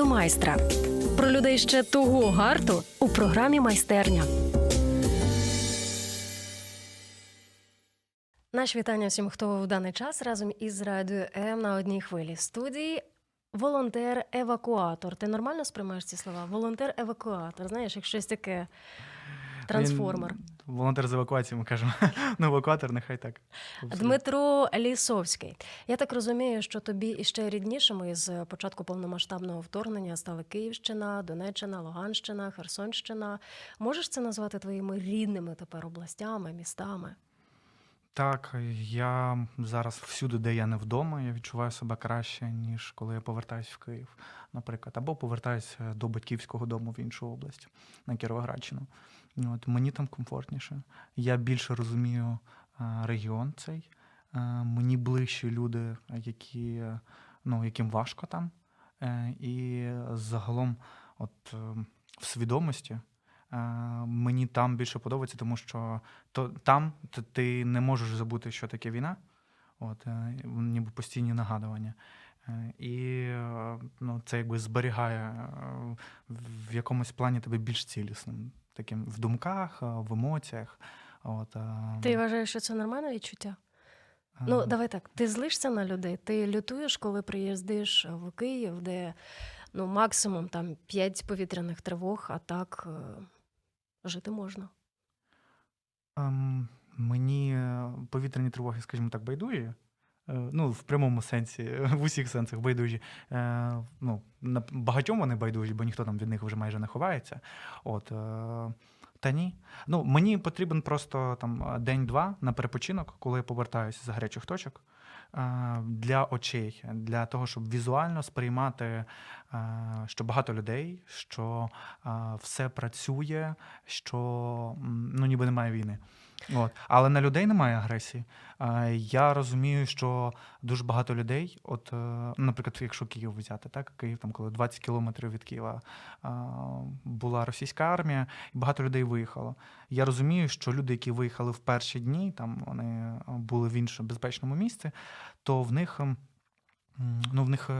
до майстра. Про людей ще того гарту у програмі Майстерня. Наші вітання всім, хто в даний час разом із радіо М на одній хвилі. В студії волонтер-евакуатор. Ти нормально сприймаєш ці слова? Волонтер-евакуатор. Знаєш, як щось таке трансформер. Волонтер з евакуації, ми кажемо. ну, евакуатор, нехай так. Дмитро Лісовський. Я так розумію, що тобі іще ріднішими з початку повномасштабного вторгнення стали Київщина, Донеччина, Луганщина, Херсонщина. Можеш це назвати твоїми рідними тепер областями, містами? Так, я зараз всюди, де я не вдома, я відчуваю себе краще, ніж коли я повертаюсь в Київ, наприклад, або повертаюсь до батьківського дому в іншу область, на Кіровоградщину. От, мені там комфортніше. Я більше розумію регіон цей. Мені ближчі люди, які, е, ну, яким важко там. Е, І загалом, от е, в свідомості. Е, Мені там більше подобається, тому що то там ти не можеш забути, що таке війна. От, е, ніби постійні нагадування. Е, І ну, це якби зберігає в якомусь плані тебе більш цілісним, таким в думках, в емоціях. От, Ти вважаєш, що це нормальне відчуття? е, Ну, давай так, ти злишся на людей, ти лютуєш, коли приїздиш в Київ, де ну, максимум там 5 повітряних тривог, а так жити можна. Ем, Мені е, повітряні тривоги, скажімо так, байдужі. Е, Ну, в прямому сенсі, в усіх сенсах байдужі. Е, Ну, на багатьом вони байдужі, бо ніхто там від них вже майже не ховається. От, е, та ні. Ну, мені потрібен просто там день-два на перепочинок, коли я повертаюся з гарячих точок. Е, Для очей, для того, щоб візуально сприймати, е, що багато людей, що е, все працює, що ну, ніби немає війни. От. Але на людей немає агресії. Е, Я розумію, що дуже багато людей, от, е, ну, наприклад, якщо Київ взяти, так, Київ, там, коли 20 кілометрів від Києва е, була російська армія, і багато людей виїхало. Я розумію, що люди, які виїхали в перші дні, там вони були в іншому безпечному місці, то в них, ем, ну, в них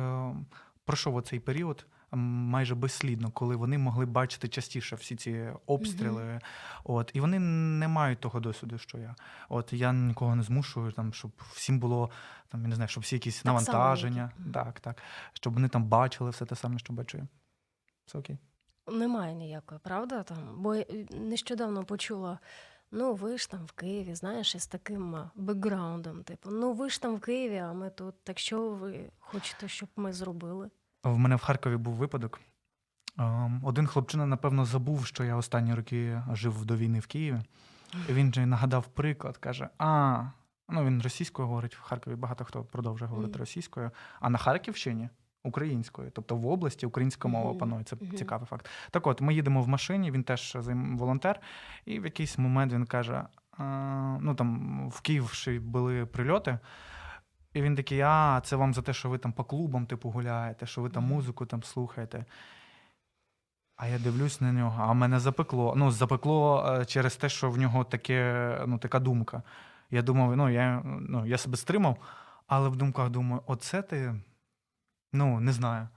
пройшов оцей період. Майже безслідно, коли вони могли бачити частіше всі ці обстріли, От, і вони не мають того досвіду, що я. От я нікого не змушую, там, щоб всім було там, я не знаю, щоб всі якісь Так навантаження. як. Так, так. Щоб вони там бачили все те саме, що бачу я. Все окей. Немає ніякої, правда? Там? Бо я, е, нещодавно почула. Ну, ви ж там в Києві, знаєш, із таким бекграундом. Типу, ну ви ж там в Києві, а ми тут. Так що ви хочете, щоб ми зробили? В мене в Харкові був випадок. Ем, Один хлопчина, напевно, забув, що я останні роки жив до війни в Києві. І він же нагадав приклад, каже: А, ну він російською говорить в Харкові. Багато хто продовжує говорити російською, а на Харківщині українською, тобто в області українська мова панує. Це цікавий факт. Так от, ми їдемо в машині, він теж волонтер, і в якийсь момент він каже: а, ну там в Київ ще були прильоти. І він такий: а, це вам за те, що ви там по клубам типу гуляєте, що ви там музику там слухаєте. А я дивлюсь на нього, а мене запекло. Ну, запекло е, через те, що в нього таке, ну, така думка. Я думав, ну, я, ну, я себе стримав, але в думках думаю, оце ти, ну, не знаю.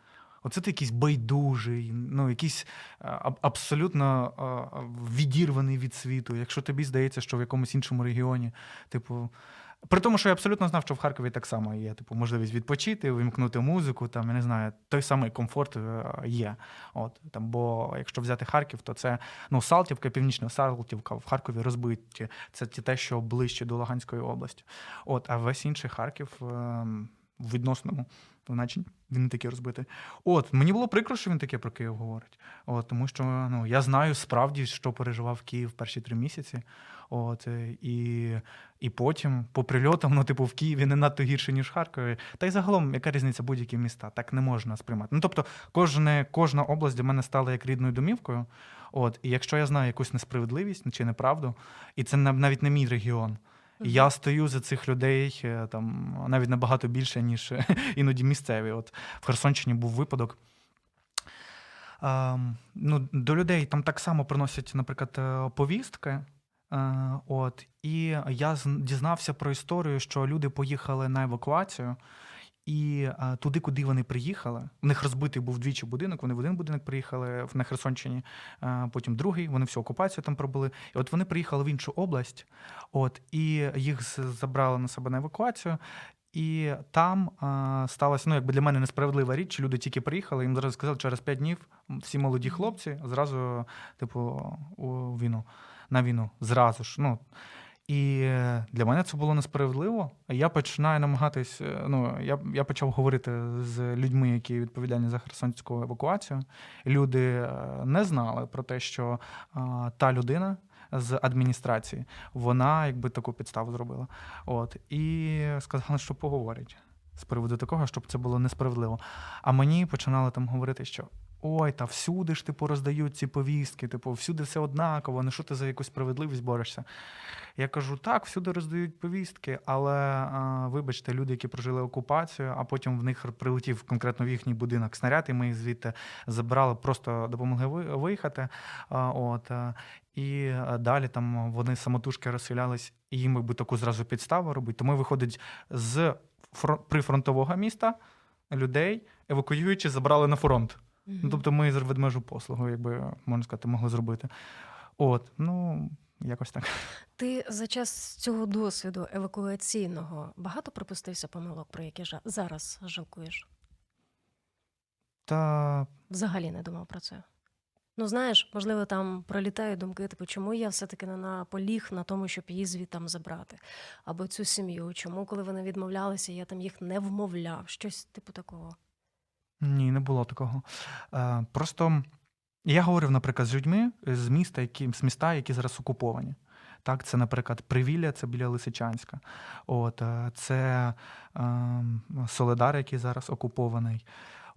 Оце ти якийсь байдужий, ну, якийсь е, абсолютно е, відірваний від світу. Якщо тобі здається, що в якомусь іншому регіоні, типу. При тому, що я абсолютно знав, що в Харкові так само є. Типу, можливість відпочити, вимкнути музику, там, я не знаю, той самий комфорт е, є. От, там, бо якщо взяти Харків, то це ну, Салтівка, Північна Салтівка в Харкові розбиті. Це те, що ближче до Луганської області. От, а весь інший Харків е, в відносному, значить, Він не такий розбитий. От, мені було прикро, що він таке про Київ говорить. От, тому що ну, я знаю справді, що переживав Київ перші три місяці. От, е, і, і потім, по прильотам, ну, типу, в Києві не надто гірше, ніж в Харкові. Та й загалом, яка різниця будь-які міста? Так не можна сприймати. Ну, тобто, кожне, кожна область для мене стала як рідною домівкою. От, і якщо я знаю якусь несправедливість чи неправду, і це навіть не мій регіон. І Я стою за цих людей е, там навіть набагато більше, ніж е, іноді місцеві. От в Херсонщині був випадок. Ну, до людей там так само приносять, наприклад, е, повістки. От, і я дізнався про історію, що люди поїхали на евакуацію, і е, туди, куди вони приїхали, у них розбитий був двічі будинок. Вони в один будинок приїхали на Херсонщині, е, потім другий. Вони всю окупацію там пробули. І от вони приїхали в іншу область, от і їх забрали на себе на евакуацію. І там а, сталася ну, якби для мене несправедлива річ. Люди тільки приїхали, їм зразу сказали, через 5 днів всі молоді хлопці зразу, типу, у війну, на війну. Зразу ж. Ну, і е, для мене це було несправедливо. Я починаю намагатись. е, Ну, я, я почав говорити з людьми, які відповідальні за херсонську евакуацію. Люди е, не знали про те, що та людина з адміністрації вона якби таку підставу зробила. От і сказали, що поговорять з приводу такого, щоб це було несправедливо. А мені починали там говорити, що. Ой, та всюди ж типу роздають ці повістки, типу, всюди все однаково, ну що ти за якусь справедливість борешся? Я кажу, так, всюди роздають повістки, але вибачте, люди, які прожили окупацію, а потім в них прилетів конкретно в їхній будинок снаряд, і ми їх звідти забрали, просто допомогли виїхати. От, і далі там вони самотужки розселялись, і їм якби таку зразу підставу робити. Тому виходить з фро- прифронтового міста людей, евакуюючи, забрали на фронт. Ну, тобто ми з ведмежу послугу, якби можна сказати, могли зробити. От, ну, якось так. Ти за час цього досвіду евакуаційного багато припустився помилок, про які жа- зараз жалкуєш? Та Взагалі не думав про це. Ну, знаєш, можливо, там пролітають думки, типу, чому я все-таки не наполіг на тому, щоб її звідтам забрати? Або цю сім'ю, чому, коли вони відмовлялися, я там їх не вмовляв, щось типу такого. Ні, не було такого. Е, просто я говорив, наприклад, з людьми з міста, які, з міста, які зараз окуповані. Так, це, наприклад, Привілля, це біля Лисичанська. От, е, це е, Соледар, який зараз окупований.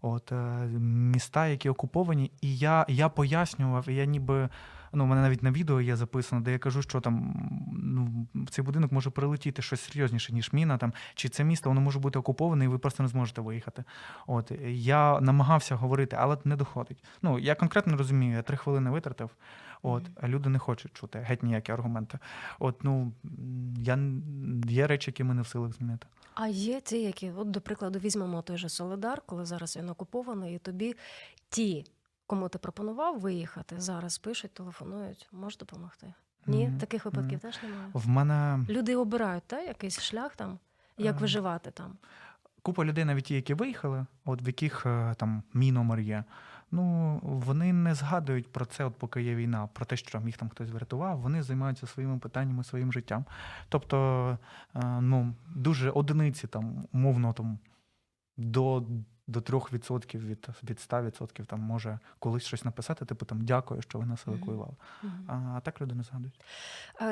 От, е, міста, які окуповані, і я, я пояснював, я ніби. Ну, у мене навіть на відео є записано, де я кажу, що там ну, в цей будинок може прилетіти щось серйозніше, ніж міна, там, чи це місто, воно може бути окуповане, і ви просто не зможете виїхати. От я намагався говорити, але не доходить. Ну, я конкретно розумію, я три хвилини витратив, от, а люди не хочуть чути геть ніякі аргументи. От, ну, я, є речі, які ми не в силах змінити. А є ті, які, от, до прикладу, візьмемо той же Солидар, коли зараз він окупований, і тобі ті, кому ти пропонував виїхати, зараз пишуть, телефонують, можеш допомогти. Ні, Мгм. таких випадків Мгм. теж немає. В мене Люди обирають та, якийсь шлях там, як Е, виживати там. купа людей, навіть ті, які виїхали, от в яких е, там мій номер є. Ну, вони не згадують про це, от поки є війна, про те, що їх там хтось врятував, вони займаються своїми питаннями, своїм життям. Тобто, е, ну, дуже одиниці там, умовно, там, до, до 3% від, від 100% там може колись щось написати, типу там дякую, що ви нас евакуювали. Мгм. А, а так люди не згадують.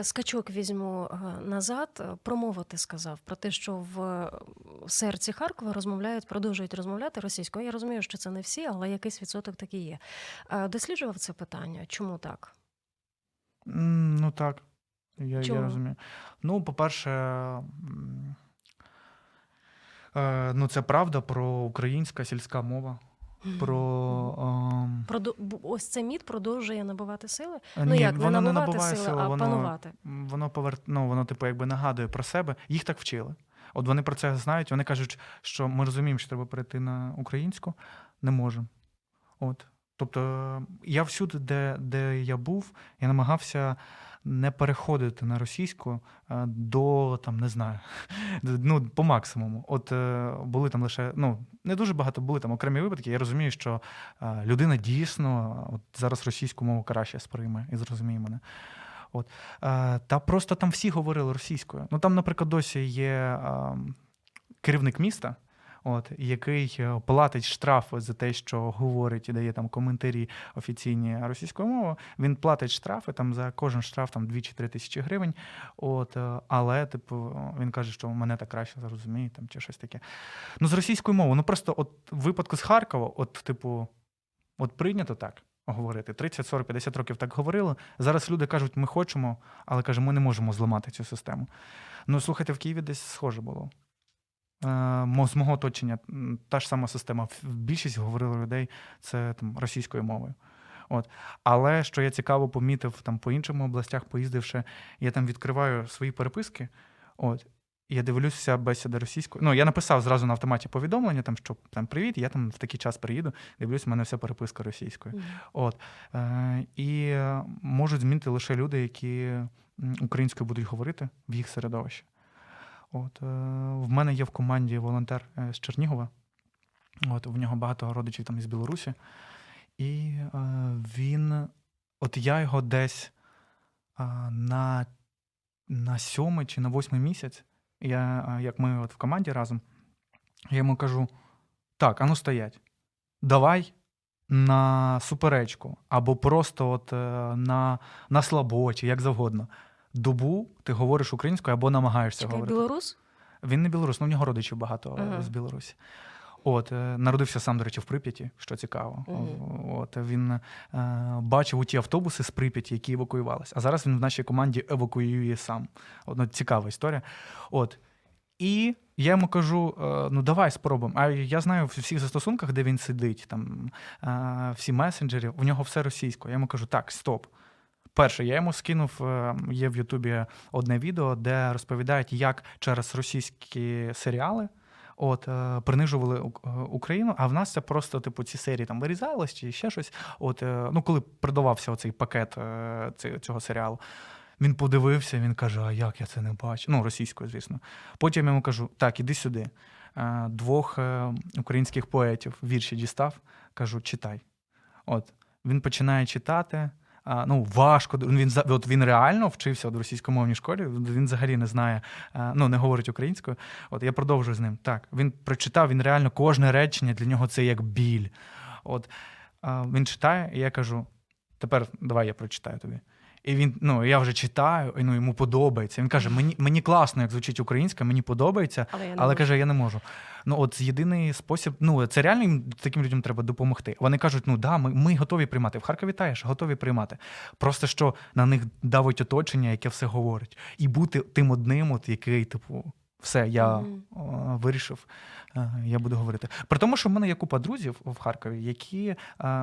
Скачок візьму е, назад. Е, ти сказав про те, що в е, серці Харкова розмовляють, продовжують розмовляти російською. Я розумію, що це не всі, але якийсь відсоток такий є. Досліджував це питання. Чому так? М, Ну так, я, я розумію. Ну, по-перше, е, ну, це правда про українська сільська мова. Про ем, Продо- бу- Ось цей міт продовжує набувати сили. е, Ну ні, як не воно набувати набуває сили, сили, а воно, панувати. воно повер... ну, воно, типу, якби нагадує про себе. Їх так вчили. От вони про це знають, вони кажуть, що ми розуміємо, що треба перейти на українську, не можемо. От. Тобто я всюди, де, де я був, я намагався не переходити на російську е, до там, не знаю, ну, по максимуму. От е, були там лише, ну, не дуже багато були там окремі випадки. Я розумію, що е, людина дійсно от зараз російську мову краще сприйме і зрозуміє мене. От. Та просто там всі говорили російською. Ну там, наприклад, досі є керівник міста. От, який е, платить штрафи за те, що говорить і дає там коментарі офіційні російською мовою. Він платить штрафи там за кожен штраф там 2 чи 3 тисячі гривень. От, е, але, типу, він каже, що мене так краще зрозуміє, там чи щось таке. Ну, з російською мовою, ну просто от в випадку з Харкова, от, типу, от прийнято так говорити. 30, 40, 50 років так говорили. Зараз люди кажуть, ми хочемо, але каже, ми не можемо зламати цю систему. Ну, слухайте, в Києві десь схоже було. Е, з мого оточення та ж сама система. Більшість говорили людей це там російською мовою. От. Але що я цікаво помітив там по іншим областях, поїздивши, я там відкриваю свої переписки. От, я дивлюся бесіди російською. Ну, я написав зразу на автоматі повідомлення, там, що там привіт, я там в такий час приїду, дивлюсь, в мене вся переписка російською. Мгм. От. Е, і можуть змінити лише люди, які українською будуть говорити в їх середовищі. От, е, в мене є в команді волонтер е, з Чернігова. От, в нього багато родичів там із Білорусі. І е, він, от я його десь е, на, на сьомий чи на восьмий місяць, я, е, як ми от в команді разом, я йому кажу: так, ану стоять, давай на суперечку, або просто от е, на, на слабо, чи як завгодно. Добу ти говориш українською або намагаєшся Чекай, говорити. білорус? Він не білорус, ну в нього родичів багато Ага. ага. з Білорусі. От, е, народився сам, до речі, в Прип'яті, що цікаво. Мгм. От, він е, бачив у ті автобуси з Прип'яті, які евакуювалися. А зараз він в нашій команді евакуює сам. От, ну, цікава історія. От. І я йому кажу: е, ну давай спробуємо. А я знаю в всіх застосунках, де він сидить, там е, всі месенджері, в нього все російською. Я йому кажу, так, стоп. Перше, я йому скинув, е, є в Ютубі одне відео, де розповідають, як через російські серіали от, е, принижували е, Україну, а в нас це просто, типу, ці серії там вирізалось чи ще щось. От, ну, коли продавався оцей пакет цього серіалу, він подивився, він каже: А як я це не бачу? Ну, російською, звісно. Потім я йому кажу: так, іди сюди. Двох українських поетів вірші дістав, кажу, читай. От, він починає читати. Ну, важко. Він, за- от він реально вчився в російськомовній школі, він взагалі не знає, ну, не говорить українською. От я продовжую з ним. Так, він прочитав, він реально кожне речення для нього це як біль. От він читає, і я кажу: тепер давай я прочитаю тобі. І він, ну, я вже читаю, і ну, йому подобається. Він каже: мені, мені класно, як звучить українська, мені подобається. Але я Але можу. каже, я не можу. Ну, от єдиний спосіб, ну це реально таким людям треба допомогти. Вони кажуть, ну да, ми, ми готові приймати. В Харкові таєш, готові приймати. Просто що на них давить оточення, яке все говорить. І бути тим одним, от який, типу, все, я Мгм. о, вирішив, е, я буду говорити. При тому, що в мене є купа друзів в Харкові, які е,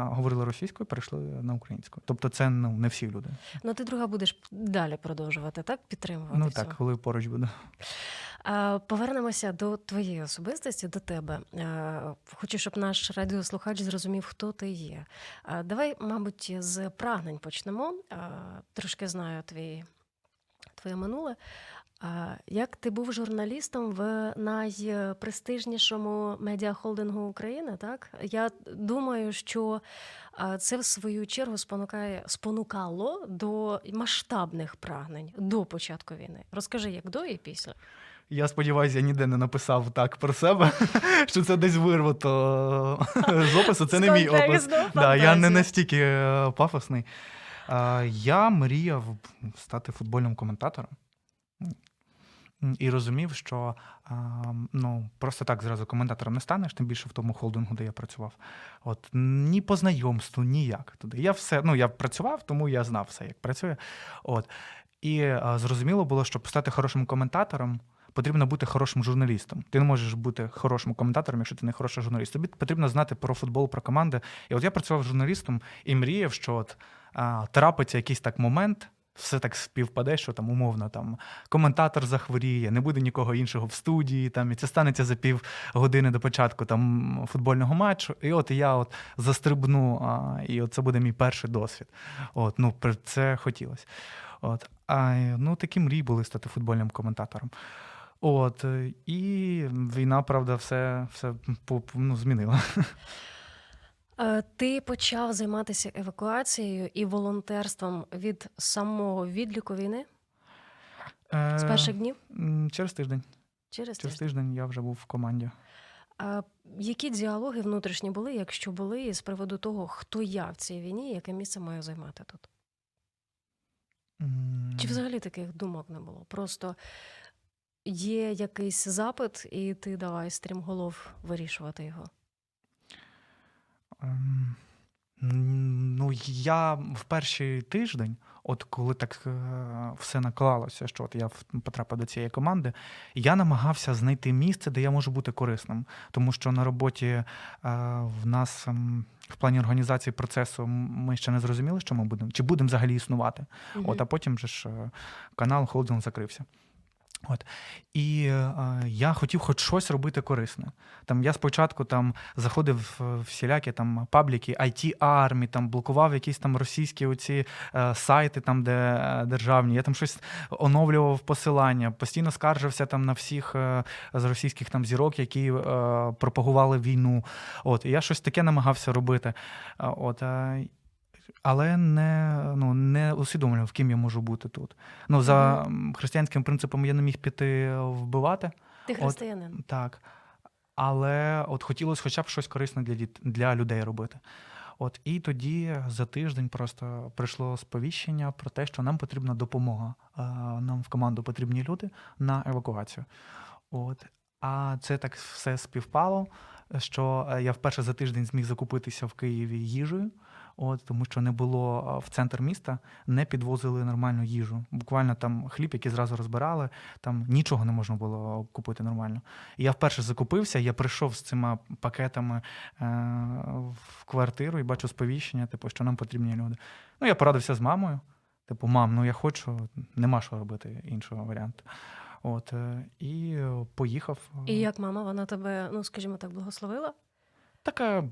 говорили російською, перейшли на українську. Тобто, це ну не всі люди. Ну, ти друга будеш далі продовжувати, так? Підтримувати. Ну так, коли поруч буду. А, Повернемося до твоєї особистості, до тебе. А, Хочу, щоб наш радіослухач зрозумів, хто ти є. А, Давай, мабуть, з прагнень почнемо. А, Трошки знаю твій, твоє минуле. Як ти був журналістом в найпрестижнішому медіахолдингу України, так? Я думаю, що це в свою чергу спонукає, спонукало до масштабних прагнень до початку війни. Розкажи, як до і після. Я сподіваюся, я ніде не написав так про себе, що це десь вирвато з опису. Це не мій опис. Да, я не настільки е, пафосний. Я мріяв стати футбольним коментатором. І розумів, що ну, просто так зразу коментатором не станеш, тим більше в тому холдингу, де я працював. От ні по знайомству, ніяк туди. Я все, ну я працював, тому я знав все, як працює. От. І а, зрозуміло було, щоб стати хорошим коментатором, потрібно бути хорошим журналістом. Ти не можеш бути хорошим коментатором, якщо ти не хороший журналіст. Тобі потрібно знати про футбол, про команди. І от я працював журналістом і мріяв, що от а, трапиться якийсь так момент. Все так співпаде, що там умовно там коментатор захворіє, не буде нікого іншого в студії, там і це станеться за пів години до початку там футбольного матчу. І от я от застрибну, а, і от це буде мій перший досвід. От, ну, про це хотілося. От, а ну такі мрії були стати футбольним коментатором. От, і війна, правда, все, все ну, змінила. Е, Ти почав займатися евакуацією і волонтерством від самого відліку війни з Е, перших днів м, Через тиждень. через Через тиждень. тиждень я вже був в команді. А які діалоги внутрішні були, якщо були, з приводу того, хто я в цій війні, і яке місце маю займати тут? М, Чи взагалі таких думок не було? Просто є якийсь запит, і ти давай стрімголов вирішувати його. Ем, Ну, я в перший тиждень, от коли так е, все наклалося, що от я в- потрапив до цієї команди, я намагався знайти місце, де я можу бути корисним. Тому що на роботі е, в нас ем, в плані організації процесу ми ще не зрозуміли, що ми будемо, чи будемо взагалі існувати. От, а потім же ж е, канал холдинг закрився. От. І е, я хотів хоч щось робити корисне. Там я спочатку там заходив в всілякі там пабліки IT армі, там блокував якісь там російські оці е, сайти, там, де е, державні. Я там щось оновлював посилання, постійно скаржився там на всіх е, з російських там зірок, які е, пропагували війну. От, і я щось таке намагався робити. А, От, е, але не, ну, не усвідомлював, ким я можу бути тут. Ну, за християнським принципом я не міг піти вбивати. Ти християнин. Так. Але от хотілося хоча б щось корисне для, діт- для людей робити. От і тоді за тиждень просто прийшло сповіщення про те, що нам потрібна допомога. Нам в команду потрібні люди на евакуацію. От. А це так все співпало, що е, я вперше за тиждень зміг закупитися в Києві їжею. От, тому що не було в центр міста, не підвозили нормальну їжу. Буквально там хліб, який зразу розбирали, там нічого не можна було купити нормально. І я вперше закупився, я прийшов з цими пакетами е, в квартиру і бачу сповіщення, типу, що нам потрібні люди. Ну, я порадився з мамою. Типу, мам, ну я хочу, нема що робити іншого варіанту. От, е, і е, поїхав. І як мама, вона тебе, ну скажімо так, благословила? Така,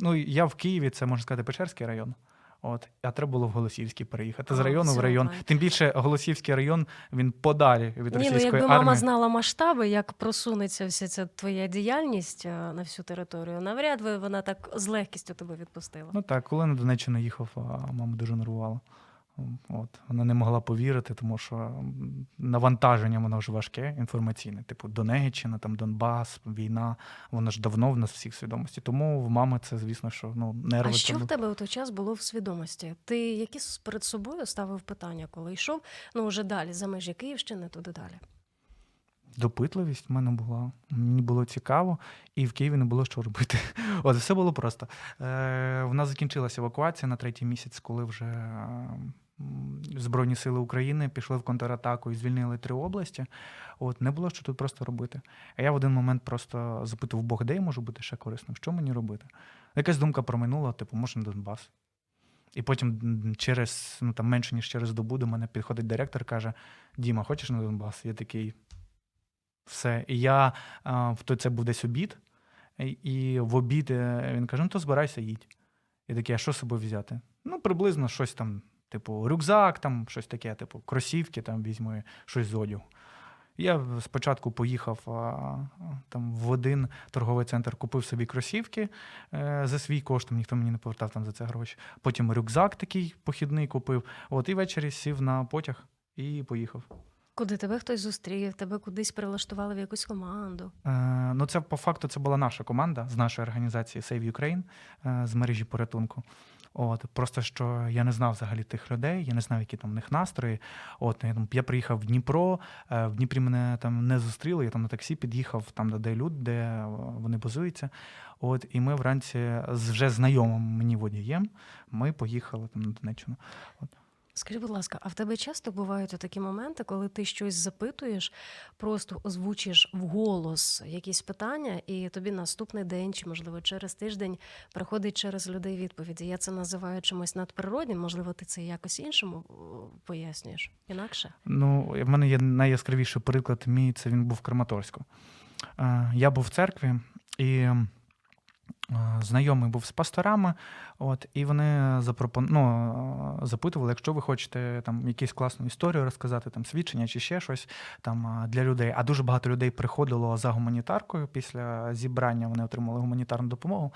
ну я в Києві, це можна сказати, Печерський район. От, а треба було в Голосівський переїхати. З району в район. Тим більше Голосівський район він подалі від Ні, ну якби армії. мама знала масштаби, як просунеться вся ця твоя діяльність е, на всю територію, навряд би вона так з легкістю тебе відпустила. Ну так, коли на Донеччину їхав, мама дуже нервувала. От, вона не могла повірити, тому що навантаження воно вже важке, інформаційне. Типу Донеччина, там Донбас, війна, воно ж давно в нас всіх свідомості. Тому в мами це, звісно, що ну, нерви. А що це в тебе у той час було в свідомості? Ти які перед собою ставив питання, коли йшов? Ну вже далі за межі Київщини, туди далі. Допитливість в мене була. Мені було цікаво, і в Києві не було що робити. От все було просто. Е, в нас закінчилася евакуація на третій місяць, коли вже е, м, Збройні сили України пішли в контратаку і звільнили три області. От не було що тут просто робити. А я в один момент просто запитував Бог, де я можу бути ще корисним? Що мені робити? Якась думка проминула, типу, може на Донбас. І потім через ну там менше ніж через добу до мене підходить директор, каже: Діма, хочеш на Донбас? Я такий. Все. І я в той це був десь обід, і, в обід е, він каже: ну то збирайся, їдь. І такий, а що з собою взяти? Ну, приблизно щось там, типу, рюкзак, там щось таке, типу, кросівки, там візьми щось з одягу. Я спочатку поїхав а, там в один торговий центр, купив собі кросівки е, за свій кошт, там ніхто мені не повертав там за це гроші. Потім рюкзак такий похідний купив. От і ввечері сів на потяг і поїхав. Куди тебе хтось зустрів, тебе кудись прилаштували в якусь команду. Е, ну, це по факту це була наша команда з нашої організації Save Ukraine е, з мережі порятунку. От просто що я не знав взагалі тих людей, я не знав, які там в них настрої. От я, там, я приїхав в Дніпро, е, в Дніпрі мене там не зустріли. Я там на таксі під'їхав там, де- люди, де е, вони базуються. От і ми вранці з вже знайомим мені водієм. Ми поїхали там на Донеччину. Скажи, будь ласка, а в тебе часто бувають такі моменти, коли ти щось запитуєш, просто озвучиш вголос якісь питання, і тобі наступний день, чи можливо через тиждень приходить через людей відповіді. Я це називаю чимось надприроднім. Можливо, ти це якось іншому пояснюєш інакше. Ну, в мене є найяскравіший приклад мій, це він був в Краматорську. Е, Я був в церкві, і знайомий був з пасторами, от, і вони запропон... ну, е, запитували, якщо ви хочете там якусь класну історію розказати, там свідчення чи ще щось там е, для людей. А дуже багато людей приходило за гуманітаркою після зібрання, вони отримали гуманітарну допомогу.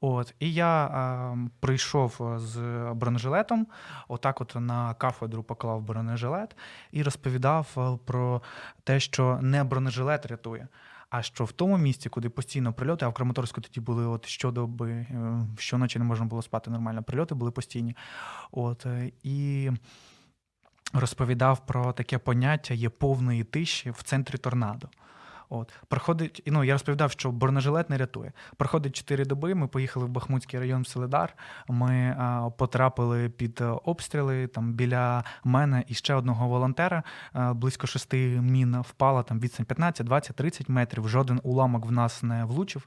От, і я е, прийшов з бронежилетом, отак, от на кафедру поклав бронежилет і розповідав е, про те, що не бронежилет рятує, А що в тому місці, куди постійно прильоти, а в Краматорську тоді були от щодоби, е, щоночі не можна було спати нормально. Прильоти були постійні. От, е, і розповідав про таке поняття є повної тиші в центрі торнадо. От проходить, і, ну я розповідав, що бронежилет не рятує. Проходить 4 доби. Ми поїхали в Бахмутський район в Селедар. Ми а, потрапили під е, обстріли. Там біля мене і ще одного волонтера а, близько шести мін впала там відстань 15, 20, 30 метрів. Жоден уламок в нас не влучив.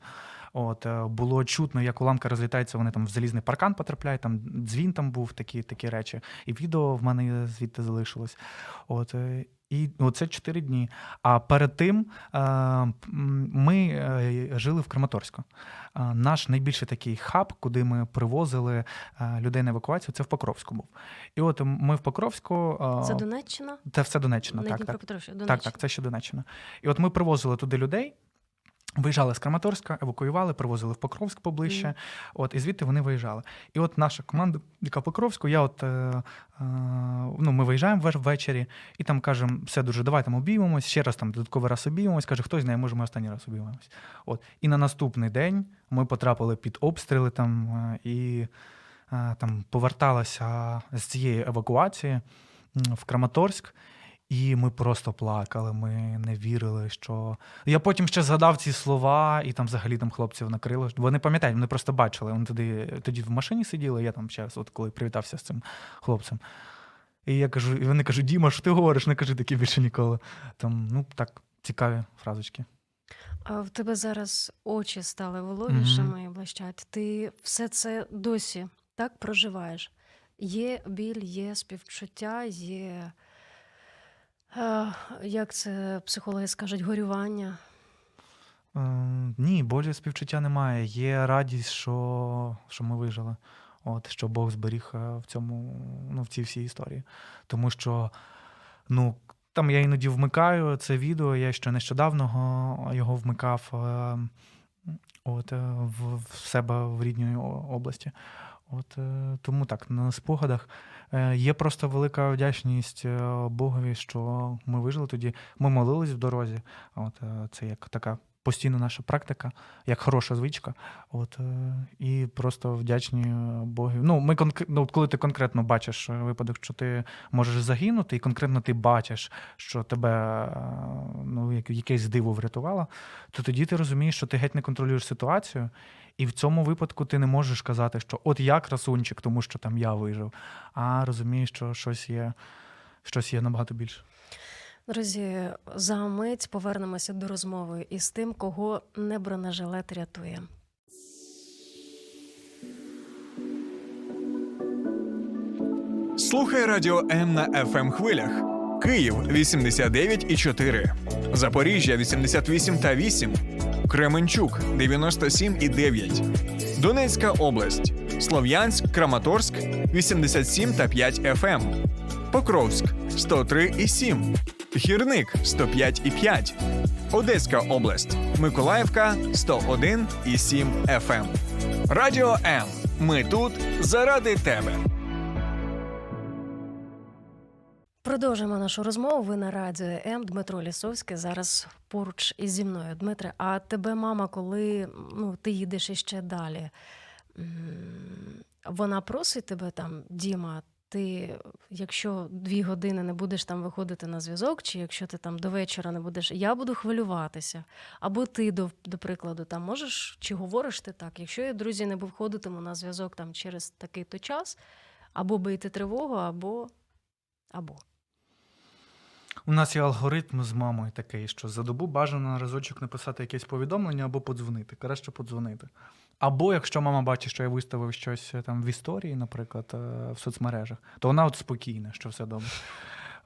От е, було чутно, як уламки розлітаються, вони там в залізний паркан потрапляють, там дзвін там був, такі, такі речі. І відео в мене звідти залишилось. От, е, і оце 4 дні. А перед тим е, ми е, жили в Краматорську. Е, Наш найбільший такий хаб, куди ми привозили людей на евакуацію, це в Покровську був. І от ми в Покровську. Це Донеччина? Це все Донеччина, Не так, так. Донеччина. Так, так, це ще Донеччина. І от ми привозили туди людей. Виїжджали з Краматорська, евакуювали, привозили в Покровськ поближче. Мгм. От і звідти вони виїжджали. І от наша команда, яка Покровську, я от е, е, ну, ми виїжджаємо ввечері, і там кажемо, все дуже, давай там обіймемось, ще раз там додатковий раз обіймемось. Каже, хтось знає, може, ми останній раз обіймемось. От. І на наступний день ми потрапили під обстріли там е, і е, там поверталися з цієї евакуації в Краматорськ. І ми просто плакали, ми не вірили, що. Я потім ще згадав ці слова, і там взагалі там хлопців накрило. Вони пам'ятають, вони просто бачили. Вони тоді, тоді в машині сиділи, я там ще от коли привітався з цим хлопцем. І я кажу, і вони кажуть, Діма, що ти говориш? Не кажи таке більше ніколи. Там, ну так, цікаві фразочки. А в тебе зараз очі стали вологішими і блищать. Ти все це досі так проживаєш. Є біль, є співчуття, є. Е, Як це психологи скажуть, горювання. Е, ні, болі співчуття немає. Є радість, що, що ми вижили. От, що Бог зберіг е, в цьому, ну, в цій всій історії. Тому що, ну, там я іноді вмикаю це відео, я ще нещодавно його вмикав е, от, е, в себе в рідній області. От, е, тому так, на спогадах е, є просто велика вдячність е, Богові, що ми вижили тоді. Ми молились в дорозі. От, це як така постійна наша практика, як хороша звичка. От, і просто вдячні Богові. Ну, ми ну, коли ти конкретно бачиш випадок, що ти можеш загинути, і конкретно ти бачиш, що тебе ну, як- якесь диво врятувало, то тоді ти розумієш, що ти геть не контролюєш ситуацію. І в цьому випадку ти не можеш казати, що от я красунчик, тому що там я вижив, а розумієш, що щось є, щось є набагато більше. Друзі, за мить повернемося до розмови із тим, кого не бронежилет рятує. Слухай радіо М на fm хвилях. Київ 89,4, Запоріжжя 88 та 8, Кременчук 97 і 9, Донецька область, Слов'янськ, Краматорськ 87 та 5 FM, Покровськ 103 і 7, Гірник 105 і 5, Одеська область, Миколаївка 101 і 7 FM. Радіо М. Ми тут заради тебе. Продовжуємо нашу розмову. Ви на радіо М. Дмитро Лісовський зараз поруч із зі мною. Дмитре, а тебе мама, коли ну, ти їдеш іще далі, вона просить тебе там, Діма, ти, якщо дві години не будеш там виходити на зв'язок, чи якщо ти там до вечора не будеш, я буду хвилюватися. Або ти, до, до прикладу, там можеш чи говориш ти так, якщо я, друзі, не виходитиму на зв'язок там через такий-то час, або бийте тривогу, або. або. У нас є алгоритм з мамою такий, що за добу бажано на разочок написати якесь повідомлення або подзвонити. Краще подзвонити. Або якщо мама бачить, що я виставив щось е, там в історії, наприклад, е, в соцмережах, то вона от спокійна, що все добре.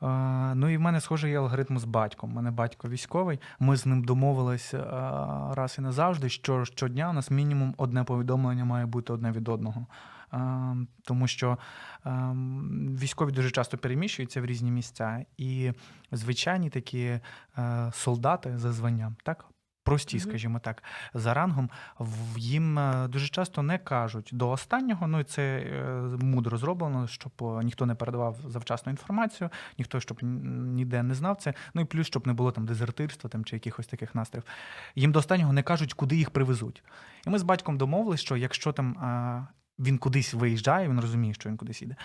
Е, Ну і в мене схоже є алгоритм з батьком. У мене батько військовий. Ми з ним домовились е, раз і назавжди, що щодня у нас мінімум одне повідомлення має бути одне від одного. Е, Тому що е, військові дуже часто переміщуються в різні місця, і звичайні такі е, солдати за званням, так? прості, скажімо так, за рангом, їм е, дуже часто не кажуть до останнього. Ну і це е, мудро зроблено, щоб ніхто не передавав завчасну інформацію, ніхто щоб ніде не знав це. Ну і плюс, щоб не було там дезертирства там, чи якихось таких настроїв. Їм до останнього не кажуть, куди їх привезуть. І ми з батьком домовились, що якщо там. Е, Він кудись виїжджає, він розуміє, що він кудись іде,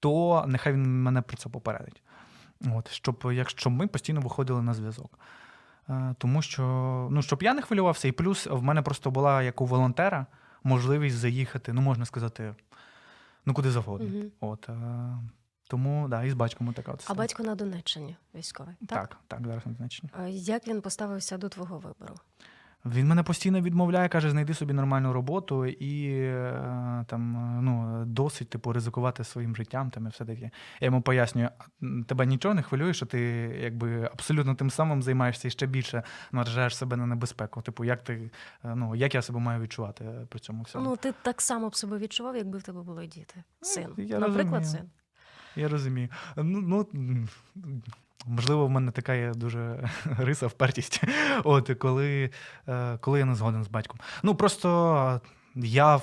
то нехай він мене про це попередить. От, щоб, якщо ми постійно виходили на зв'язок. Е, Тому що, ну, щоб я не хвилювався, і плюс в мене просто була як у волонтера можливість заїхати, ну можна сказати, ну куди завгодно. Мгм. От, е, тому, да, і з батьком така от А батько на Донеччині військовий. Так? Так, так, зараз на Донеччині. А Як він поставився до твого вибору? Він мене постійно відмовляє, каже, знайди собі нормальну роботу і е, там е, ну, досить типу, ризикувати своїм життям там, і все таке. Я йому пояснюю, тебе нічого не хвилює, що ти якби абсолютно тим самим займаєшся і ще більше наражаєш себе на небезпеку. Типу, як ти, е, ну, як я себе маю відчувати при цьому всьому? Ну, ти так само б себе відчував, якби в тебе були діти. Син. Ну, я Наприклад, розумію. син. Я розумію. Ну, ну можливо, в мене така є дуже риса впертість. От коли, е, коли я не згоден з батьком. Ну просто я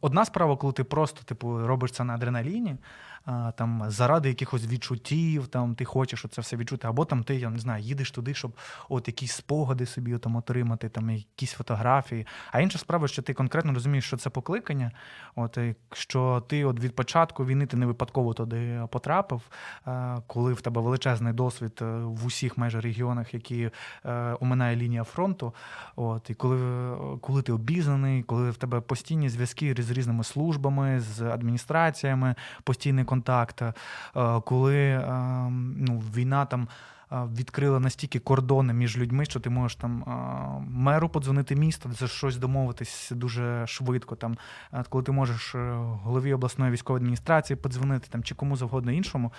одна справа, коли ти просто типу робиш це на адреналіні. А, Там заради якихось відчуттів, там ти хочеш це все відчути, або там ти, я не знаю, їдеш туди, щоб от якісь спогади собі там отримати, там якісь фотографії. А інша справа, що ти конкретно розумієш, що це покликання, от що ти от від початку війни ти не випадково туди потрапив, е, коли в тебе величезний досвід е, в усіх майже регіонах, які е, оминає лінія фронту. От і коли, коли ти обізнаний, коли в тебе постійні зв'язки з різними службами, з адміністраціями, постійний контакт, е, коли е, ну, війна там. е, Відкрила настільки кордони між людьми, що ти можеш там меру подзвонити міста, за щось домовитись дуже швидко. Там, коли ти можеш голові обласної військової адміністрації подзвонити там, чи кому завгодно іншому.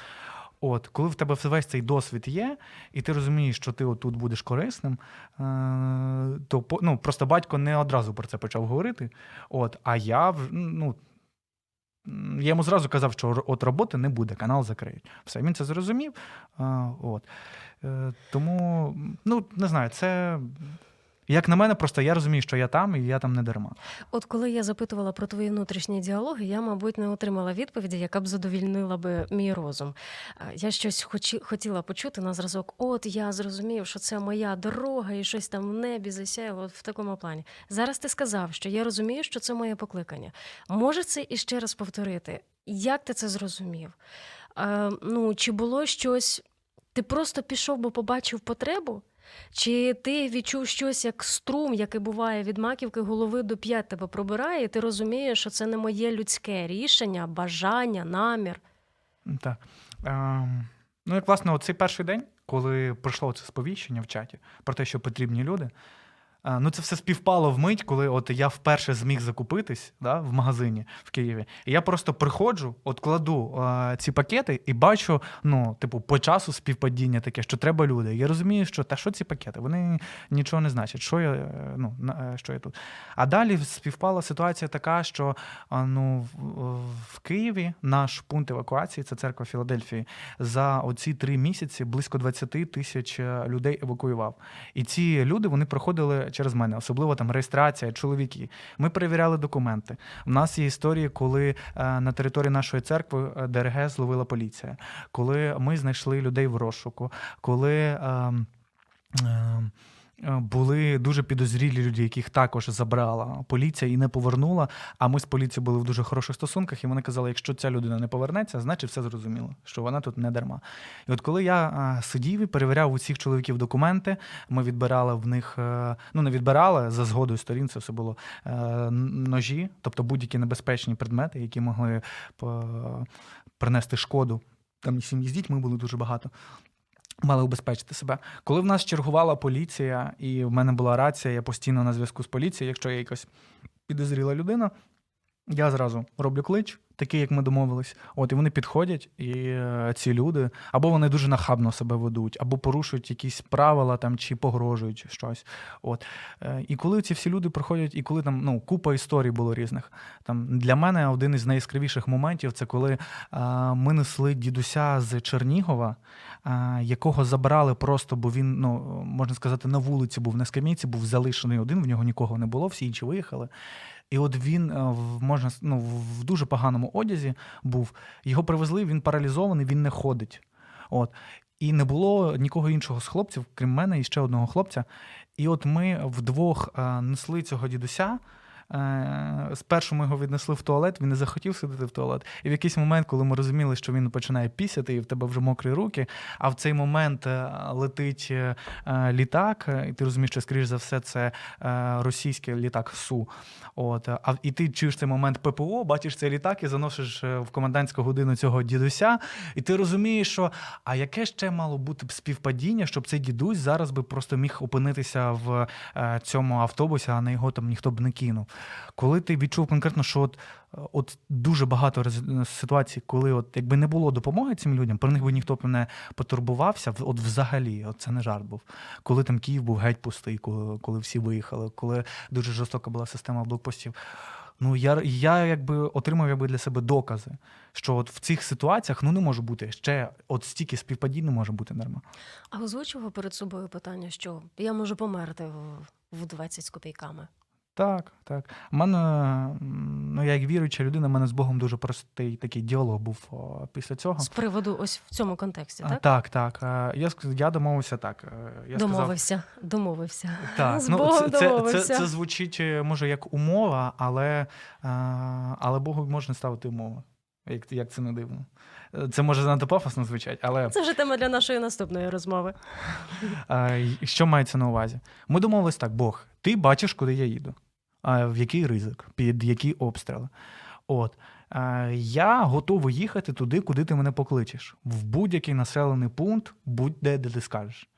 От, коли в тебе весь цей досвід є, і ти розумієш, що ти отут будеш корисним, то ну, просто батько не одразу про це почав говорити. От, а я ну, я йому зразу казав, що от роботи не буде, канал закриють. Все, він це зрозумів. От. Е, тому, ну, не знаю, це. Як на мене, просто я розумію, що я там, і я там не дарма. От коли я запитувала про твої внутрішні діалоги, я, мабуть, не отримала відповіді, яка б задовільнила би мій розум. Я щось хотіла почути на зразок. От я зрозумів, що це моя дорога, і щось там в небі засяяло от в такому плані. Зараз ти сказав, що я розумію, що це моє покликання. Може це іще раз повторити? Як ти це зрозумів? Е, ну, чи було щось? Ти просто пішов, бо побачив потребу? Чи ти відчув щось як струм, який буває від маківки голови до п'ят тебе пробирає, і ти розумієш, що це не моє людське рішення, бажання, намір. Так. Ем, ну, як власне, цей перший день, коли пройшло це сповіщення в чаті про те, що потрібні люди. Ну, це все співпало в мить, коли от я вперше зміг закупитись да, в магазині в Києві. І я просто приходжу, от кладу е, ці пакети і бачу, ну, типу, по часу співпадіння таке, що треба люди. Я розумію, що та що ці пакети? Вони нічого не значать. Що я, е, ну, на- е, що я тут? А далі співпала ситуація така, що ну, в, в Києві наш пункт евакуації, це церква Філадельфії, за оці три місяці близько 20 тисяч е, людей евакуював. І ці люди вони проходили через мене, особливо там реєстрація, чоловіки. Ми перевіряли документи. У нас є історії, коли е, на території нашої церкви е, ДРГ зловила поліція, коли ми знайшли людей в розшуку, коли. Е, е, Були дуже підозрілі люди, яких також забрала поліція і не повернула. А ми з поліцією були в дуже хороших стосунках, і вони казали, якщо ця людина не повернеться, значить все зрозуміло, що вона тут не дарма. І от коли я сидів і перевіряв у цих чоловіків документи, ми відбирали в них, е, ну не відбирали за згодою сторін, це все було е, ножі, тобто будь-які небезпечні предмети, які могли принести шкоду. Там і сім'ї з дітьми було дуже багато. Мали убезпечити себе. Коли в нас чергувала поліція, і в мене була рація, я постійно на зв'язку з поліцією, якщо я якась підозріла людина, Я зразу роблю клич, такий, як ми домовились. От, і вони підходять, і е, ці люди, або вони дуже нахабно себе ведуть, або порушують якісь правила там, чи погрожують щось. От. Е, і коли ці всі люди приходять, і коли там ну, купа історій було різних. Там, для мене один із найяскравіших моментів це коли е, ми несли дідуся з Чернігова, е, якого забрали просто, бо він, ну, можна сказати, на вулиці був на скам'янці, був залишений один, в нього нікого не було, всі інші виїхали. І от він е, в можна ну, в дуже поганому одязі був. Його привезли, він паралізований, він не ходить. От. І не було нікого іншого з хлопців, крім мене і ще одного хлопця. І от ми вдвох е, несли цього дідуся. Е, Спершу ми його віднесли в туалет, він не захотів сидіти в туалет. І в якийсь момент, коли ми розуміли, що він починає пісяти, і в тебе вже мокрі руки, а в цей момент е, летить е, літак, і ти розумієш, що, скоріш за все, це російський літак СУ. От, а і ти чуєш цей момент ППО, бачиш цей літак і заносиш в комендантську годину цього дідуся, і ти розумієш, що а яке ще мало бути б співпадіння, щоб цей дідусь зараз би просто міг опинитися в цьому автобусі, а на його там ніхто б не кинув. Коли ти відчув конкретно, що от, от дуже багато ситуацій, коли от якби не було допомоги цим людям, про них би ніхто б не потурбувався, от взагалі, от це не жарт був. Коли там Київ був геть пустий, коли, коли всі виїхали, коли дуже жорстока була система блокпостів. Ну, я, я якби отримав якби для себе докази, що от в цих ситуаціях ну не може бути ще от стільки співпадінь не може бути норма. А озвучував перед собою питання, що я можу померти в 20 з копійками. Так, так. У мене, ну я як віруюча людина, у мене з Богом дуже простий такий діалог був о, після цього. З приводу ось в цьому контексті, А, так? Так, так. Е, Я, я домовився так. е, Я сказав, домовився, домовився. Так, З ну, Богом це, це, це, домовився. це звучить е, може як умова, але, але Богу можна ставити умови. Як, як це не дивно. Це може занадто пафосно звучать, але Це вже тема для нашої наступної розмови. що мається на увазі? Ми домовились так: Бог, ти бачиш, куди я їду, в який ризик, під які обстріли. От. Я готовий їхати туди, куди ти мене покличеш. В будь-який населений пункт, будь-де, де ти скажеш.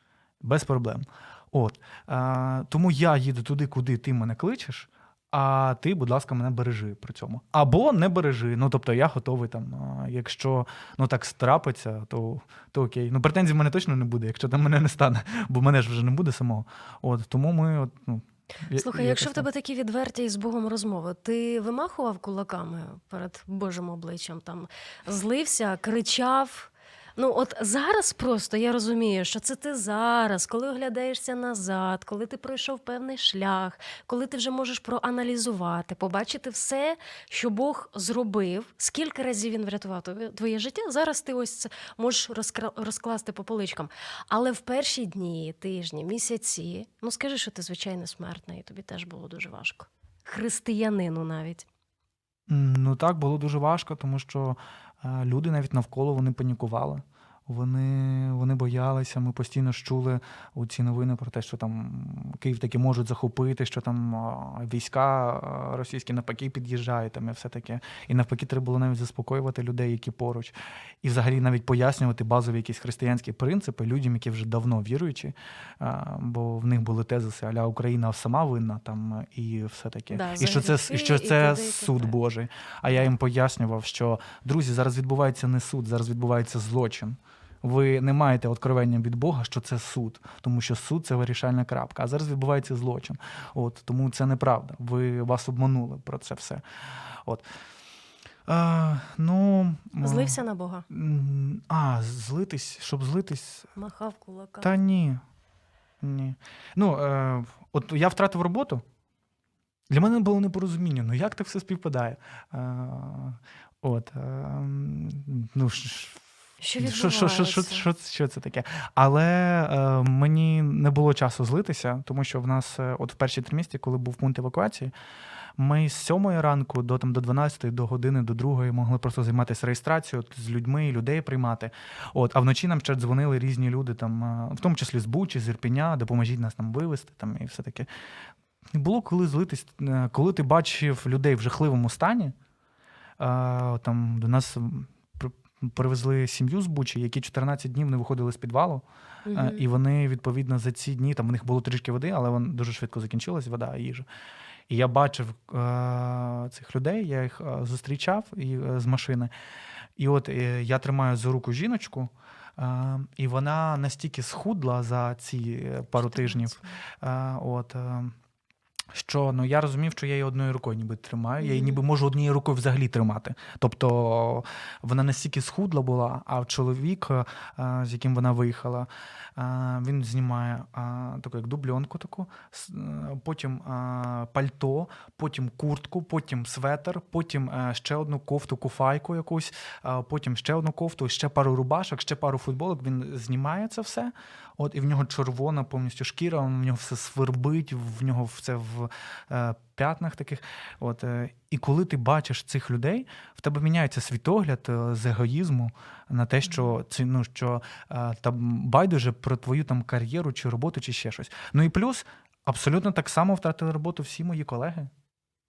Без проблем. От. Тому я їду туди, куди ти мене кличеш, а ти, будь ласка, мене бережи при цьому. Або не бережи. Ну, тобто я готовий там, якщо ну так страпиться, то, то окей. Ну, претензій в мене точно не буде, якщо там мене не стане, бо мене ж вже не буде самого. От, тому ми, от, ну. Слухай, якщо в тебе такі відверті і з Богом розмови, ти вимахував кулаками перед Божим обличчям, там злився, кричав. Ну, от зараз просто я розумію, що це ти зараз, коли оглядаєшся назад, коли ти пройшов певний шлях, коли ти вже можеш проаналізувати, побачити все, що Бог зробив, скільки разів він врятував твоє- життя. Зараз ти ось це можеш розкласти по поличкам. Але в перші дні, тижні, місяці, ну скажи, що ти звичайно смертний, і тобі теж було дуже важко. Християнину навіть. Ну так, було дуже важко, тому що люди навіть навколо вони панікували. Вони, вони боялися. Ми постійно ж чули ці новини про те, що там Київ таки можуть захопити, що там війська російські навпаки під'їжджають там і все таке. І навпаки, треба було навіть заспокоювати людей, які поруч, і взагалі навіть пояснювати базові якісь християнські принципи людям, які вже давно віруючі, бо в них були тезиси, аля Україна сама винна там і все таке. Да, і що це, і що і туди, суд туди. Божий. А я їм пояснював, що друзі, зараз відбувається не суд, зараз відбувається злочин. Ви не маєте откровення від Бога, що це суд, тому що суд це вирішальна крапка. А зараз відбувається злочин. От тому це неправда. Ви вас обманули про це все. От. А, ну, Злився на Бога, А, злитись, щоб злитись. махав кулаками. Та ні. Ні. Ну, е, от я втратив роботу. Для мене було непорозуміння. Ну як так все співпадає? Е, от, е, ну, Що що, що, що, що, що, що це таке? Але е, мені не було часу злитися, тому що в нас, е, от в перші три місяці, коли був пункт евакуації, ми з сьомої ранку до там до 12, до години, до другої могли просто займатися реєстрацією от, з людьми, людей приймати. От, а вночі нам ще дзвонили різні люди, там, е, в тому числі з Бучі, з Ірпеня, допоможіть нас там вивезти, там і все таке. Не було коли злитись, Е, коли ти бачив людей в жахливому стані. Там до нас привезли сім'ю з Бучі, які 14 днів не виходили з підвалу. Мгм. І вони, відповідно, за ці дні, там у них було трішки води, але вона дуже швидко закінчилась, вода і їжа. І я бачив е- цих людей, я їх е, зустрічав і, е, з машини. І от е, я тримаю за руку жіночку, е- і вона настільки схудла за ці пару тижнів. Е, от, е, що ну, я розумів, що я її одною рукою ніби тримаю, я її ніби можу однією рукою взагалі тримати. Тобто вона настільки схудла була, а чоловік, е, з яким вона виїхала, е, він знімає е, таку як дубльонку, таку, потім пальто, потім куртку, потім светр, потім ще одну кофту, куфайку якусь, потім ще одну кофту, ще пару рубашок, ще пару футболок. Він знімає це все. От і в нього червона повністю шкіра, в нього все свербить, в нього все в е, п'ятнах таких. От, е, і коли ти бачиш цих людей, в тебе міняється світогляд е, з егоїзму на те, що це ну що е, там байдуже про твою там кар'єру чи роботу, чи ще щось. Ну і плюс абсолютно так само втратили роботу всі мої колеги.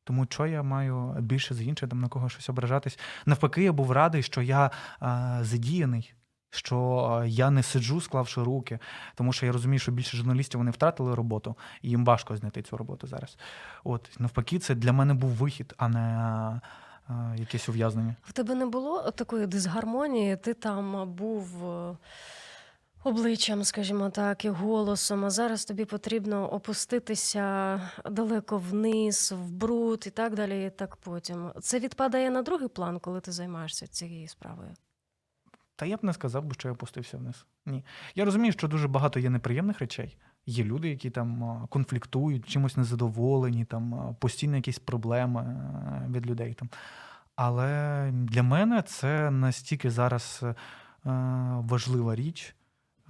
Тому що я маю більше з інших там на кого щось ображатись. Навпаки, я був радий, що я е, задіяний, що е, я не сиджу, склавши руки, тому що я розумію, що більше журналістів вони втратили роботу, і їм важко знайти цю роботу зараз. От навпаки, це для мене був вихід, а не е, якесь ув'язнення. В тебе не було такої дисгармонії, ти там був е, обличчям, скажімо так, і голосом, а зараз тобі потрібно опуститися далеко вниз, в бруд і так далі, і так потім. Це відпадає на другий план, коли ти займаєшся цією справою. Та я б не сказав що я опустився вниз. Ні. Я розумію, що дуже багато є неприємних речей. Є люди, які там конфліктують, чимось незадоволені, там постійно якісь проблеми від людей. Там. Але для мене це настільки зараз е, важлива річ,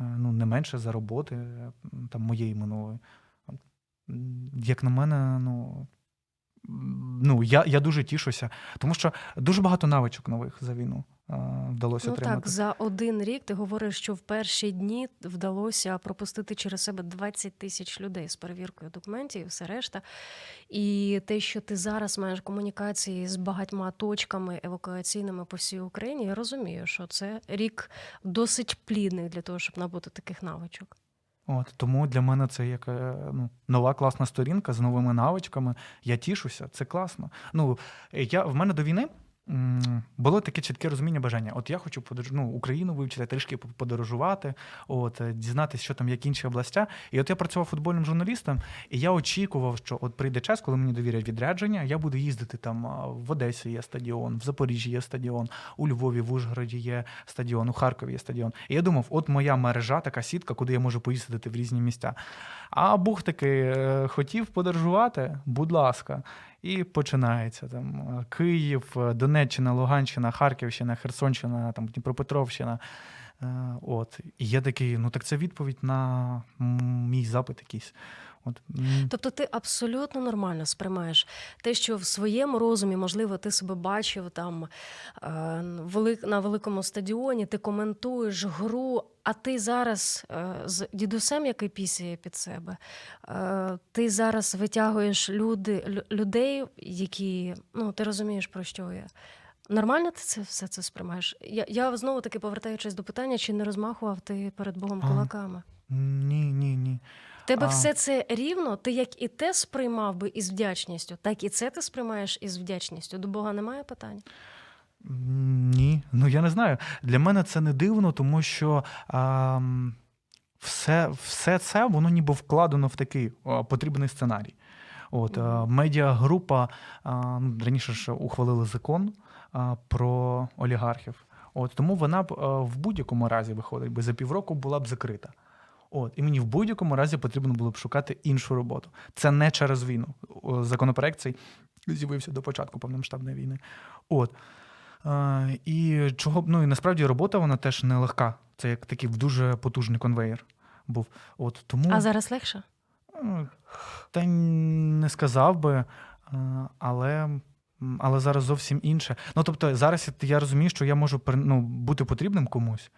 е, ну, не менше за роботи е, там, моєї минулої. Як на мене, ну. Ну, я, я дуже тішуся, тому що дуже багато навичок нових за війну вдалося Ну отримати. так, за один рік ти говориш, що в перші дні вдалося пропустити через себе 20 тисяч людей з перевіркою документів і все решта. І те, що ти зараз маєш комунікації з багатьма точками евакуаційними по всій Україні, я розумію, що це рік досить плідний для того, щоб набути таких навичок. От тому для мене це як е, ну, нова класна сторінка з новими навичками. Я тішуся, це класно. Ну я в мене до війни. Було таке чітке розуміння бажання. От я хочу подорож... ну, Україну вивчити, трішки подорожувати, от е, дізнатися, що там як інші областя. І от я працював футбольним журналістом, і я очікував, що от прийде час, коли мені довірять відрядження, я буду їздити там в Одесі є стадіон, в Запоріжжі є стадіон, у Львові, в Ужгороді є стадіон, у Харкові є стадіон. І я думав, от моя мережа, така сітка, куди я можу поїздити в різні місця. А Бух таки е, хотів подорожувати, будь ласка. І починається там е, Київ, е, Донеччина, Луганщина, Харківщина, Херсонщина, там Дніпропетровщина. Е, От. І я такий, ну так це відповідь на мій запит якийсь. От. Тобто ти абсолютно нормально сприймаєш те, що в своєму розумі, можливо, ти себе бачив там е, на великому стадіоні, ти коментуєш гру, а ти зараз е, з дідусем, який пісяє під себе, е, ти зараз витягуєш люди, людей, які ну ти розумієш про що я. Нормально ти це все це сприймаєш? Я, я знову таки повертаючись до питання, чи не розмахував ти перед Богом кулаками? Ні, ні, ні. Тебе А. все це рівно. Ти як і те сприймав би із вдячністю, так і це ти сприймаєш із вдячністю. До Бога немає питань. Ні, ну я не знаю. Для мене це не дивно, тому що а, все, все це воно ніби вкладено в такий потрібний сценарій. От, а, медіагрупа а, ну, раніше ж ухвалили закон а, про олігархів. От, тому вона б а, в будь-якому разі виходить, би за півроку була б закрита. От, і мені в будь-якому разі потрібно було б шукати іншу роботу. Це не через війну. Законопроект цей з'явився до початку повномасштабної війни. От. Е, і чого ну і насправді робота вона теж нелегка. Це як такий дуже потужний конвейер був. От тому А зараз легше? ну, та не сказав би, е, але, але зараз зовсім інше. Ну тобто, зараз я розумію, що я можу ну, бути потрібним комусь.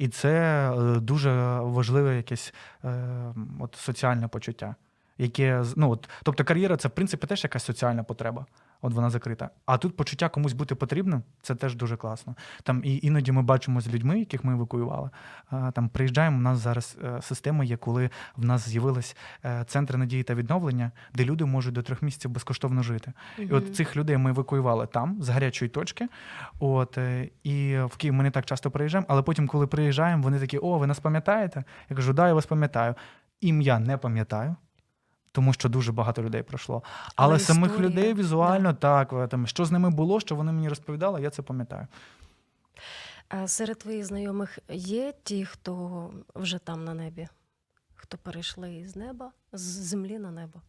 І це е, дуже важливе якесь е, от, соціальне почуття. Яке ну, от, тобто кар'єра це в принципі теж якась соціальна потреба. От вона закрита. А тут почуття комусь бути потрібним це теж дуже класно. Там і іноді ми бачимо з людьми, яких ми евакуювали. Там приїжджаємо. У нас зараз е, система є, коли в нас з'явились е, центри надії та відновлення, де люди можуть до трьох місяців безкоштовно жити. І от цих людей ми евакуювали там з гарячої точки. От е, і в Київ ми не так часто приїжджаємо, але потім, коли приїжджаємо, вони такі: о, ви нас пам'ятаєте? Я кажу, да, я вас пам'ятаю. Ім'я не пам'ятаю. Тому що дуже багато людей пройшло. Але, Але самих історія, людей візуально так, е, там, що з ними було, що вони мені розповідали, я це пам'ятаю. А серед твоїх знайомих є ті, хто вже там на небі, хто перейшли з неба, з землі на небо,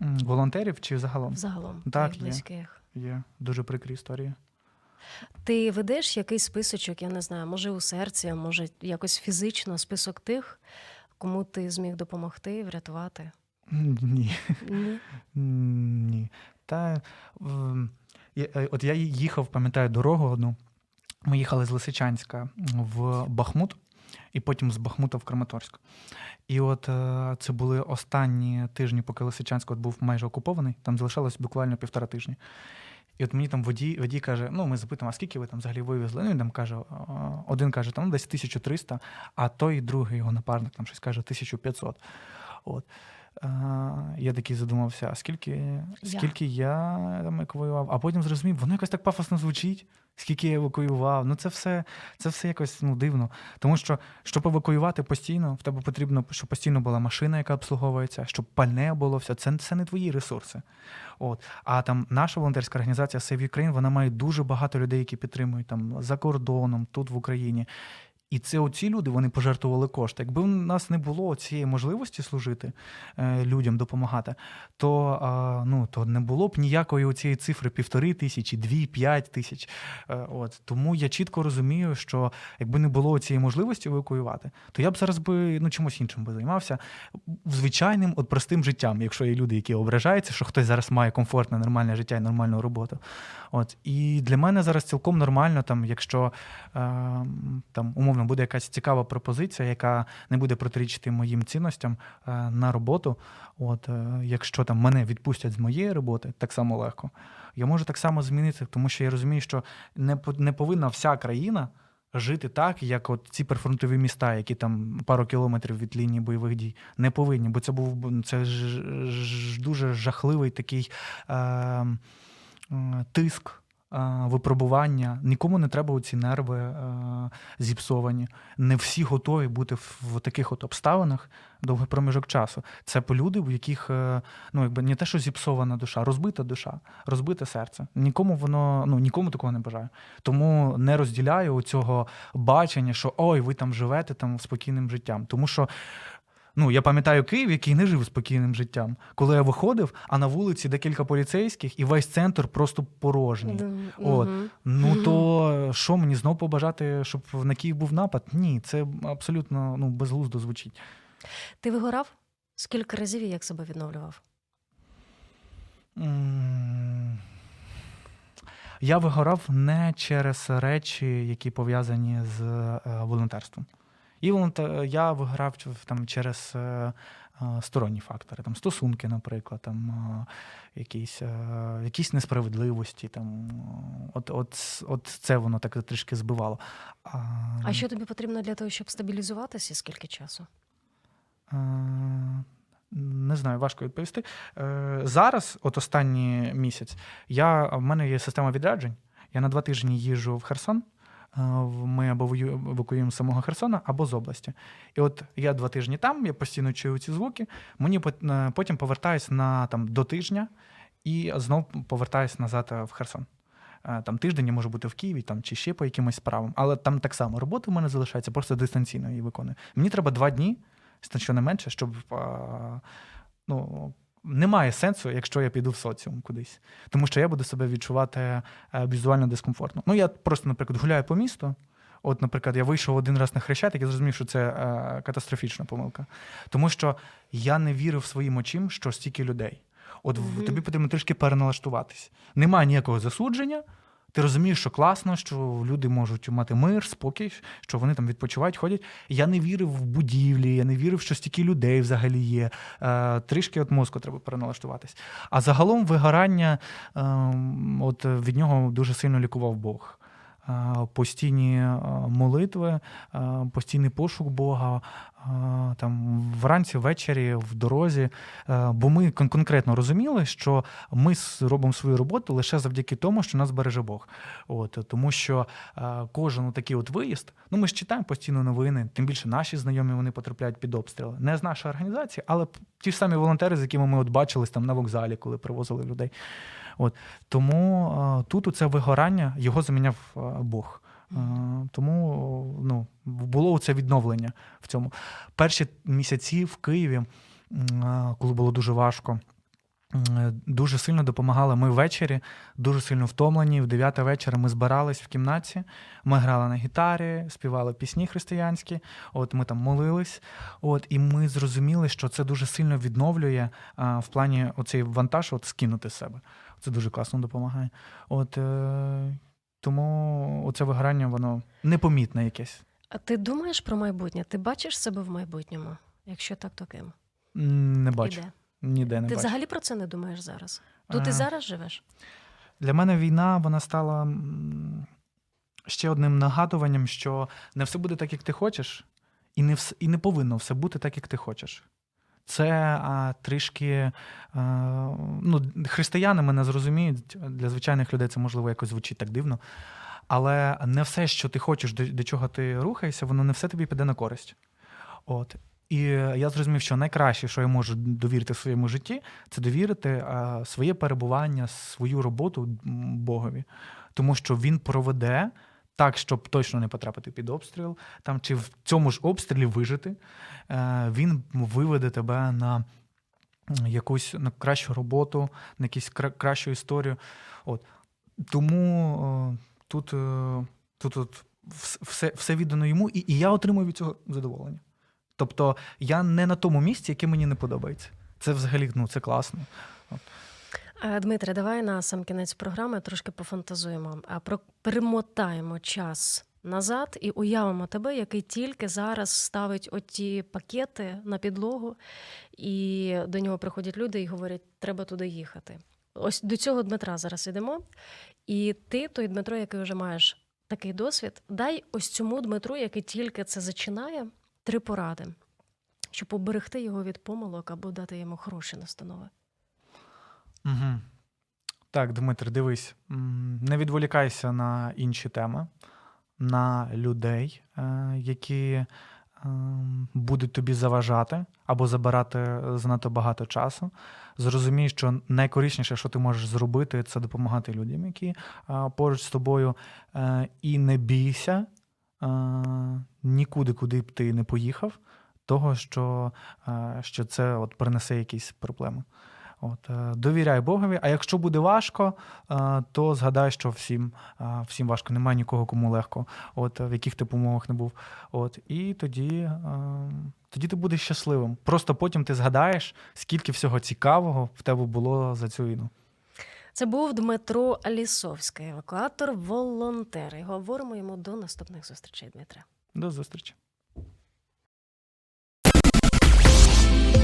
Волонтерів чи загалом? взагалом Так, твоїх є. близьких. Є дуже прикрі історії. Ти ведеш якийсь списочок, я не знаю, може у серці, може якось фізично список тих, кому ти зміг допомогти, врятувати? Ні. Ні. Ні. Та ем, я- е, от я їхав, пам'ятаю, дорогу одну. Ми їхали з Лисичанська в Бахмут, і потім з Бахмута в Краматорськ. І от е, це були останні тижні, поки Лисичанськ от був майже окупований, там залишалось буквально півтора тижні. І от мені там водій, водій каже: ну, ми запитуємо, а скільки ви там взагалі вивезли? Ну, він там каже, один каже, там ну, десь 1300, а той другий його напарник там щось каже 1500. От. Я такий задумався, а скільки, Я. я там евакуював, а потім зрозумів, воно якось так пафосно звучить, скільки я евакуював. Ну це все, це все якось ну, дивно. Тому що, щоб евакуювати постійно, в тебе потрібно, щоб постійно була машина, яка обслуговується, щоб пальне було все. Це, це не твої ресурси. От. А там наша волонтерська організація Save Ukraine, вона має дуже багато людей, які підтримують там за кордоном, тут в Україні. І це оці люди вони пожертвували кошти. Якби в нас не було цієї можливості служити е, людям, допомагати, то, ну, то не було б ніякої цієї цифри півтори тисячі, дві, п'ять тисяч. Е, от. Тому я чітко розумію, що якби не було цієї можливості евакуювати, то я б зараз би ну, чимось іншим би займався звичайним, от простим життям, якщо є люди, які ображаються, що хтось зараз має комфортне, нормальне життя і нормальну роботу. От. І для мене зараз цілком нормально, там, якщо е, там, умовно буде якась цікава пропозиція, яка не буде протирічити моїм цінностям е, на роботу. От, е, якщо там мене відпустять з моєї роботи, так само легко. Я можу так само змінити, тому що я розумію, що не, не повинна вся країна. Жити так, як от ці прифронтові міста, які там пару кілометрів від лінії бойових дій, не повинні, бо це був це ж, ж дуже жахливий такий е, е, тиск, випробування. Нікому не треба ці нерви е, зіпсовані. Не всі готові бути в, таких от обставинах довгий проміжок часу. Це по люди, в яких е, ну якби не те, що зіпсована душа, розбита душа, розбите серце. Нікому воно ну нікому такого не бажаю. Тому не розділяю цього бачення, що ой, ви там живете там спокійним життям. Тому що. Ну, я пам'ятаю Київ, який не жив спокійним життям. Коли я виходив, а на вулиці декілька поліцейських, і весь центр просто порожній. От. Ну то що мені знов побажати, щоб на Київ був напад? Ні, це абсолютно ну, безглуздо звучить. Ти вигорав? Скільки разів і як себе відновлював? Я вигорав не через речі, які пов'язані з е, волонтерством. І я виграв там через е, е, сторонні фактори, там стосунки, наприклад, там е, якісь, якісь несправедливості. Там, от, от, от це воно так трішки збивало. А, А що тобі потрібно для того, щоб стабілізуватися? Скільки часу? Е, Не знаю, важко відповісти. Зараз, от останній місяць, я, в мене є система відряджень. Я на два тижні їжджу в Херсон. Ми або евакуюємо самого Херсона, або з області. І от я два тижні там, я постійно чую ці звуки. Мені е, потім повертаюсь на там до тижня і знов повертаюсь назад е, в Херсон. Е, Там тиждень я можу бути в Києві там, чи ще по якимось справам. Але там так само робота в мене залишається, просто дистанційно її виконую. Мені треба два дні, що не менше, щоб. Ну, немає сенсу, якщо я піду в соціум кудись. Тому що я буду себе відчувати е, візуально дискомфортно. Ну, я просто, наприклад, гуляю по місту. От, наприклад, я вийшов один раз на хрещатик і зрозумів, що це е, катастрофічна помилка. Тому що я не вірив своїм очим, що стільки людей. От mm-hmm. тобі потрібно трішки переналаштуватись. Немає ніякого засудження. Ти розумієш, що класно, що люди можуть мати мир, спокій, що вони там відпочивають, ходять. Я не вірив в будівлі, я не вірив, що стільки людей взагалі є. Е, трішки от мозку треба переналаштуватись. А загалом вигорання ем, от від нього дуже сильно лікував Бог. Е, Постійні е, молитви, постійний пошук Бога, там вранці, ввечері, в дорозі. Е, Бо ми конкретно розуміли, що ми робимо свою роботу лише завдяки тому, що нас береже Бог. От тому, що е, кожен такий от виїзд, ну ми ж читаємо постійно новини, тим більше наші знайомі вони потрапляють під обстріли. Не з нашої організації, але ті ж самі волонтери, з якими ми от бачились там на вокзалі, коли привозили людей. От тому е, тут оце вигорання його заміняв Бог. Е, Тому ну, було це відновлення в цьому. Перші місяці в Києві, е, коли було дуже важко, дуже сильно допомагали. Ми ввечері, дуже сильно втомлені. В 9 вечора ми збирались в кімнаті, ми грали на гітарі, співали пісні християнські. От ми там молились. От, і ми зрозуміли, що це дуже сильно відновлює в плані оцей вантаж, от скинути з себе. Це дуже класно допомагає. От е, тому оце вигорання, воно непомітне якесь. А ти думаєш про майбутнє? Ти бачиш себе в майбутньому? Якщо так, то ким? Не бачу. І де? Ніде не Ти бачу. взагалі про це не думаєш зараз? Тут і Е, зараз живеш? Для мене війна вона стала ще одним нагадуванням, що не все буде так, як ти хочеш, і не, вс- і не повинно все бути так, як ти хочеш. Це а, трішки а, ну, християни мене зрозуміють. Для звичайних людей це можливо якось звучить так дивно. Але не все, що ти хочеш, до, до чого ти рухаєшся, воно не все тобі піде на користь. От. І я зрозумів, що найкраще, що я можу довірити в своєму житті, це довірити своє перебування, свою роботу Богові. Тому що він проведе так, щоб точно не потрапити під обстріл, там чи в цьому ж обстрілі вижити. Е, Він виведе тебе на якусь на кращу роботу, на якусь кра- кращу історію. От. Тому е, тут, е, тут от все, все віддано йому, і, і я отримую від цього задоволення. Тобто я не на тому місці, яке мені не подобається. Це взагалі ну, це класно. Е, Дмитре, давай на сам кінець програми трошки пофантазуємо. А про перемотаємо час назад і уявимо тебе, який тільки зараз ставить оті пакети на підлогу, і до нього приходять люди і говорять, треба туди їхати. Ось до цього Дмитра зараз йдемо. І ти, той Дмитро, який вже маєш такий досвід, дай ось цьому Дмитру, який тільки це зачинає, три поради, щоб оберегти його від помилок або дати йому хороші настанови. Угу. Так, Дмитр, дивись, не відволікайся на інші теми, на людей, е, які ем, будуть тобі заважати або забирати занадто багато часу. Зрозумій, що найкорисніше, що ти можеш зробити, це допомагати людям, які е, поруч з тобою. Е, І не бійся е, нікуди, куди б ти не поїхав, того, що, е, що це от принесе якісь проблеми. От, е, довіряй Богові. А якщо буде важко, е, то згадай, що всім, е, всім важко, немає нікого, кому легко, от, в яких ти б умовах не був. От, і тоді, тоді ти будеш щасливим. Просто потім ти згадаєш, скільки всього цікавого в тебе було за цю війну. Це був Дмитро Лісовський, евакуатор, волонтер. І говоримо йому до наступних зустрічей, Дмитре. До зустрічі.